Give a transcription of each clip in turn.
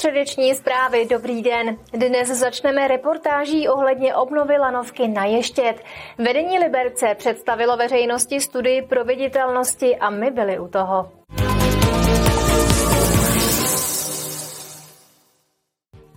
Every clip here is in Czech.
Středeční zprávy. Dobrý den. Dnes začneme reportáží ohledně obnovy lanovky na Ještět. Vedení Liberce představilo veřejnosti studii proveditelnosti a my byli u toho.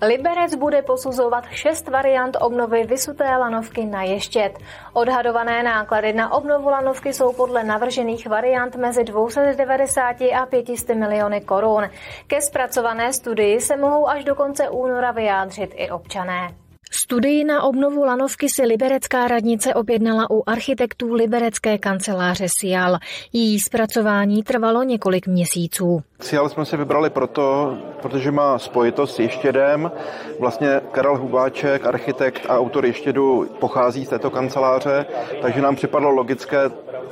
Liberec bude posuzovat šest variant obnovy vysuté lanovky na Ještět. Odhadované náklady na obnovu lanovky jsou podle navržených variant mezi 290 a 500 miliony korun. Ke zpracované studii se mohou až do konce února vyjádřit i občané. Studii na obnovu lanovky si liberecká radnice objednala u architektů liberecké kanceláře Sial. Její zpracování trvalo několik měsíců. Sial jsme si vybrali proto, protože má spojitost s Ještědem. Vlastně Karel Hubáček, architekt a autor Ještědu, pochází z této kanceláře, takže nám připadlo logické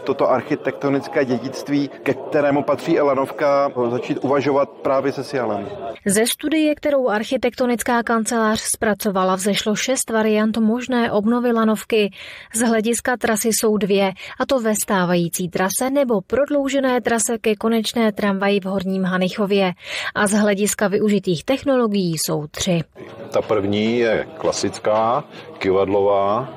toto architektonické dědictví, ke kterému patří Elanovka, začít uvažovat právě se Sialem. Ze studie, kterou architektonická kancelář zpracovala, vzešlo šest variant možné obnovy lanovky. Z hlediska trasy jsou dvě, a to ve stávající trase nebo prodloužené trase ke konečné tramvaji v Horním Hanichově. A z hlediska využitých technologií jsou tři. Ta první je klasická, kivadlová,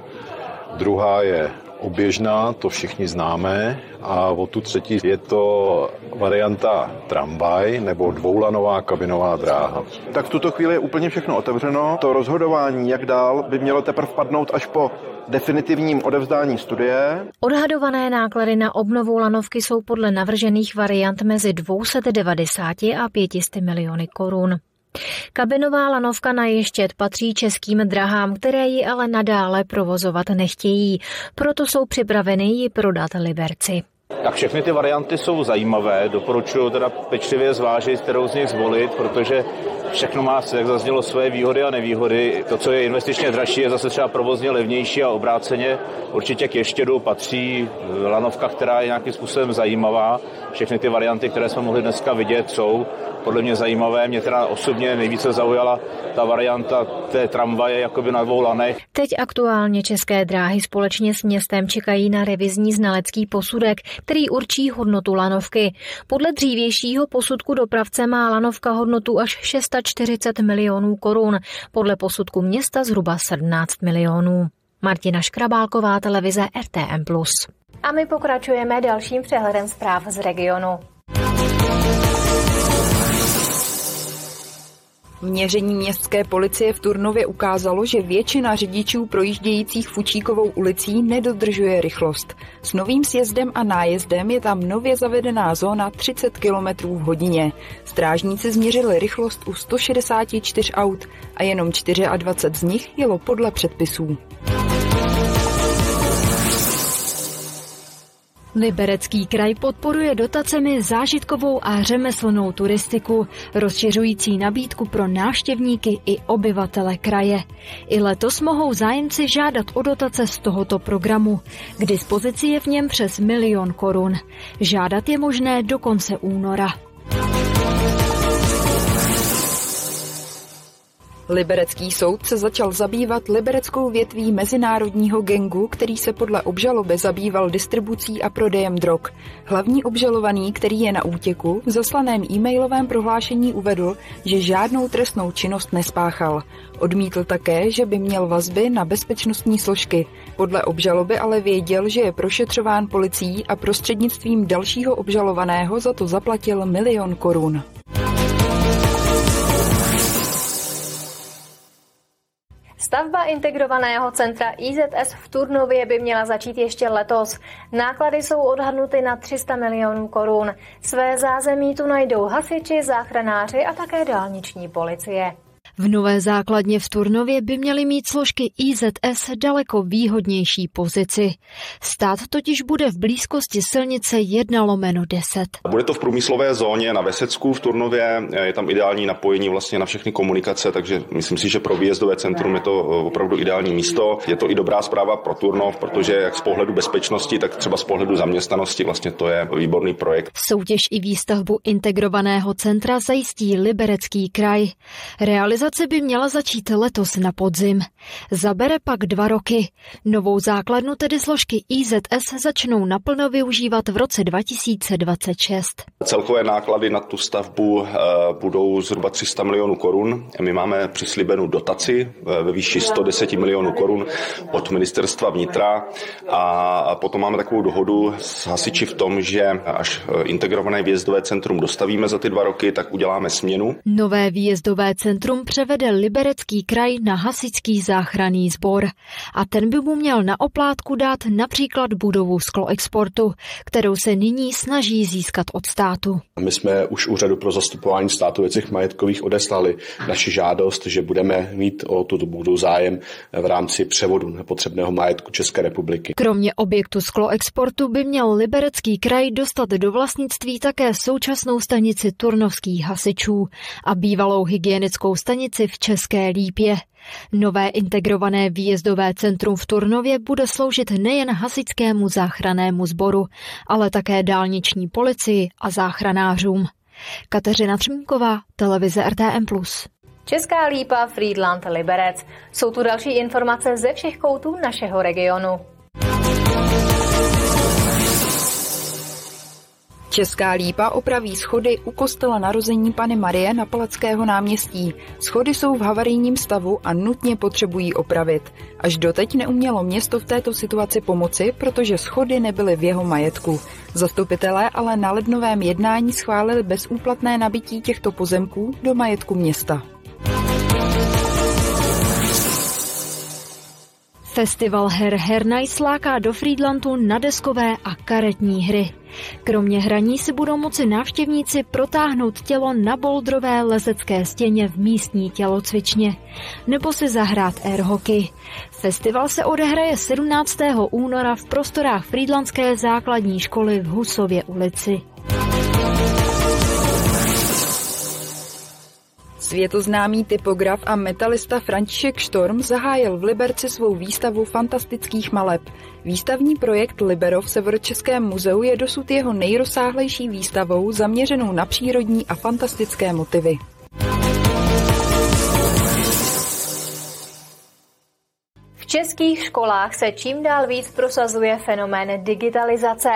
druhá je oběžná, to všichni známe, a o tu třetí je to varianta tramvaj nebo dvoulanová kabinová dráha. Tak v tuto chvíli je úplně všechno otevřeno. To rozhodování, jak dál, by mělo teprve padnout až po definitivním odevzdání studie. Odhadované náklady na obnovu lanovky jsou podle navržených variant mezi 290 a 500 miliony korun. Kabinová lanovka na Ještět patří českým drahám, které ji ale nadále provozovat nechtějí, proto jsou připraveny ji prodat Liberci. Tak všechny ty varianty jsou zajímavé, doporučuji teda pečlivě zvážit, kterou z nich zvolit, protože všechno má, jak zaznělo, své výhody a nevýhody. To, co je investičně dražší, je zase třeba provozně levnější a obráceně. Určitě k ještědu patří lanovka, která je nějakým způsobem zajímavá. Všechny ty varianty, které jsme mohli dneska vidět, jsou podle mě zajímavé. Mě teda osobně nejvíce zaujala ta varianta té tramvaje jakoby na dvou lanech. Teď aktuálně České dráhy společně s městem čekají na revizní znalecký posudek, který určí hodnotu lanovky. Podle dřívějšího posudku dopravce má lanovka hodnotu až 640 milionů korun, podle posudku města zhruba 17 milionů. Martina Škrabálková, televize RTM+. A my pokračujeme dalším přehledem zpráv z regionu. Měření městské policie v Turnově ukázalo, že většina řidičů projíždějících Fučíkovou ulicí nedodržuje rychlost. S novým sjezdem a nájezdem je tam nově zavedená zóna 30 km v hodině. Strážníci změřili rychlost u 164 aut a jenom 24 z nich jelo podle předpisů. Liberecký kraj podporuje dotacemi zážitkovou a řemeslnou turistiku, rozšiřující nabídku pro návštěvníky i obyvatele kraje. I letos mohou zájemci žádat o dotace z tohoto programu. K dispozici je v něm přes milion korun. Žádat je možné do konce února. Liberecký soud se začal zabývat libereckou větví mezinárodního gengu, který se podle obžaloby zabýval distribucí a prodejem drog. Hlavní obžalovaný, který je na útěku, v zaslaném e-mailovém prohlášení uvedl, že žádnou trestnou činnost nespáchal. Odmítl také, že by měl vazby na bezpečnostní složky. Podle obžaloby ale věděl, že je prošetřován policií a prostřednictvím dalšího obžalovaného za to zaplatil milion korun. Stavba integrovaného centra IZS v Turnově by měla začít ještě letos. Náklady jsou odhadnuty na 300 milionů korun. Své zázemí tu najdou hasiči, záchranáři a také dálniční policie. V nové základně v Turnově by měly mít složky IZS daleko výhodnější pozici. Stát totiž bude v blízkosti silnice 1 lomeno 10. Bude to v průmyslové zóně na Vesecku v Turnově, je tam ideální napojení vlastně na všechny komunikace, takže myslím si, že pro výjezdové centrum je to opravdu ideální místo. Je to i dobrá zpráva pro Turnov, protože jak z pohledu bezpečnosti, tak třeba z pohledu zaměstnanosti vlastně to je výborný projekt. Soutěž i výstavbu integrovaného centra zajistí Liberecký kraj. Realizace digitalizace by měla začít letos na podzim. Zabere pak dva roky. Novou základnu tedy složky IZS začnou naplno využívat v roce 2026. Celkové náklady na tu stavbu eh, budou zhruba 300 milionů korun. My máme přislíbenou dotaci eh, ve výši 110 milionů korun od ministerstva vnitra a potom máme takovou dohodu s hasiči v tom, že až eh, integrované výjezdové centrum dostavíme za ty dva roky, tak uděláme směnu. Nové výjezdové centrum převede Liberecký kraj na hasičský záchranný sbor a ten by mu měl na oplátku dát například budovu skloexportu, kterou se nyní snaží získat od státu. My jsme už úřadu pro zastupování státu věcech majetkových odeslali naši žádost, že budeme mít o tuto budu zájem v rámci převodu nepotřebného majetku České republiky. Kromě objektu skloexportu by měl Liberecký kraj dostat do vlastnictví také současnou stanici turnovských hasičů a bývalou hygienickou stanici v České Lípě. Nové integrované výjezdové centrum v Turnově bude sloužit nejen hasičskému záchranému sboru, ale také dálniční policii a záchranářům. Kateřina Třmínková, televize RTM+. Česká lípa, Friedland, Liberec. Jsou tu další informace ze všech koutů našeho regionu. Česká lípa opraví schody u kostela narození Pany Marie na Palackého náměstí. Schody jsou v havarijním stavu a nutně potřebují opravit. Až doteď neumělo město v této situaci pomoci, protože schody nebyly v jeho majetku. Zastupitelé ale na lednovém jednání schválili bezúplatné nabití těchto pozemků do majetku města. Festival her Hernajs láká do Friedlandu na deskové a karetní hry. Kromě hraní si budou moci návštěvníci protáhnout tělo na boldrové lezecké stěně v místní tělocvičně nebo si zahrát air hockey. Festival se odehraje 17. února v prostorách Friedlandské základní školy v Husově ulici. Světoznámý typograf a metalista František Štorm zahájil v Liberci svou výstavu fantastických maleb. Výstavní projekt Libero v Severočeském muzeu je dosud jeho nejrozsáhlejší výstavou zaměřenou na přírodní a fantastické motivy. Českých školách se čím dál víc prosazuje fenomén digitalizace.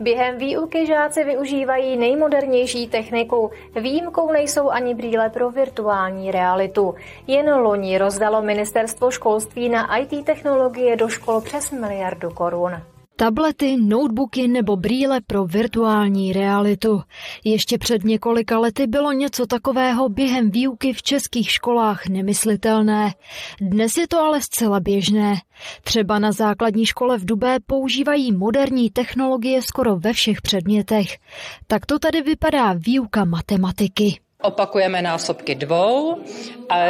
Během výuky žáci využívají nejmodernější techniku. Výjimkou nejsou ani brýle pro virtuální realitu. Jen loni rozdalo ministerstvo školství na IT technologie do škol přes miliardu korun. Tablety, notebooky nebo brýle pro virtuální realitu. Ještě před několika lety bylo něco takového během výuky v českých školách nemyslitelné. Dnes je to ale zcela běžné. Třeba na základní škole v Dubé používají moderní technologie skoro ve všech předmětech. Tak to tady vypadá výuka matematiky. Opakujeme násobky dvou,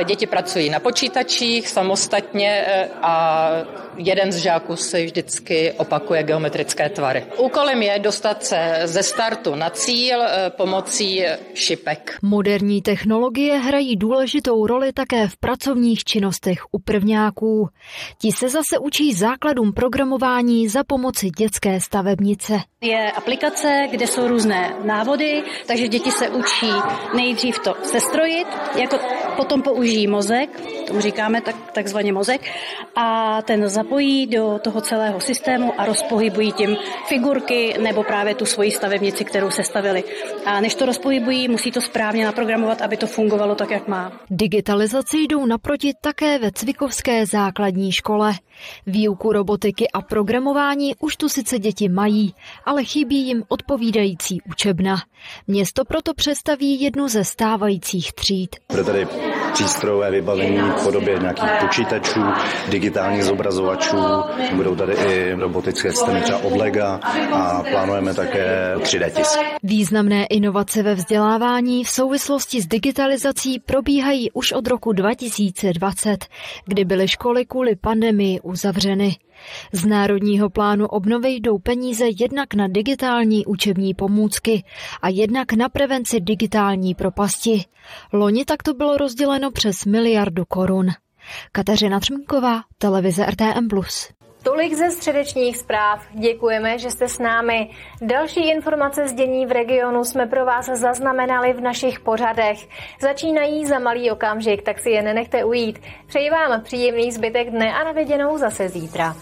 děti pracují na počítačích samostatně e, a jeden z žáků si vždycky opakuje geometrické tvary. Úkolem je dostat se ze startu na cíl e, pomocí šipek. Moderní technologie hrají důležitou roli také v pracovních činnostech u prvňáků. Ti se zase učí základům programování za pomoci dětské stavebnice. Je aplikace, kde jsou různé návody, takže děti se učí nejdřív to sestrojit, jako potom použijí mozek, tomu říkáme tak, takzvaně mozek, a ten zapojí do toho celého systému a rozpohybují tím figurky nebo právě tu svoji stavebnici, kterou se stavili. A než to rozpohybují, musí to správně naprogramovat, aby to fungovalo tak, jak má. Digitalizaci jdou naproti také ve Cvikovské základní škole. Výuku robotiky a programování už tu sice děti mají, ale chybí jim odpovídající učebna. Město proto představí jednu ze stávajících tříd. Bude tady přístrojové vybavení v podobě nějakých počítačů, digitálních zobrazovačů, budou tady i robotické systémy třeba od Lega a plánujeme také 3D tisk. Významné inovace ve vzdělávání v souvislosti s digitalizací probíhají už od roku 2020, kdy byly školy kvůli pandemii uzavřeny. Z Národního plánu obnovy jdou peníze jednak na digitální učební pomůcky a jednak na prevenci digitální propasti. Loni takto bylo rozděleno přes miliardu korun. Kateřina Třmínková, televize RTM+. Tolik ze středečních zpráv. Děkujeme, že jste s námi. Další informace z dění v regionu jsme pro vás zaznamenali v našich pořadech. Začínají za malý okamžik, tak si je nenechte ujít. Přeji vám příjemný zbytek dne a naviděnou zase zítra.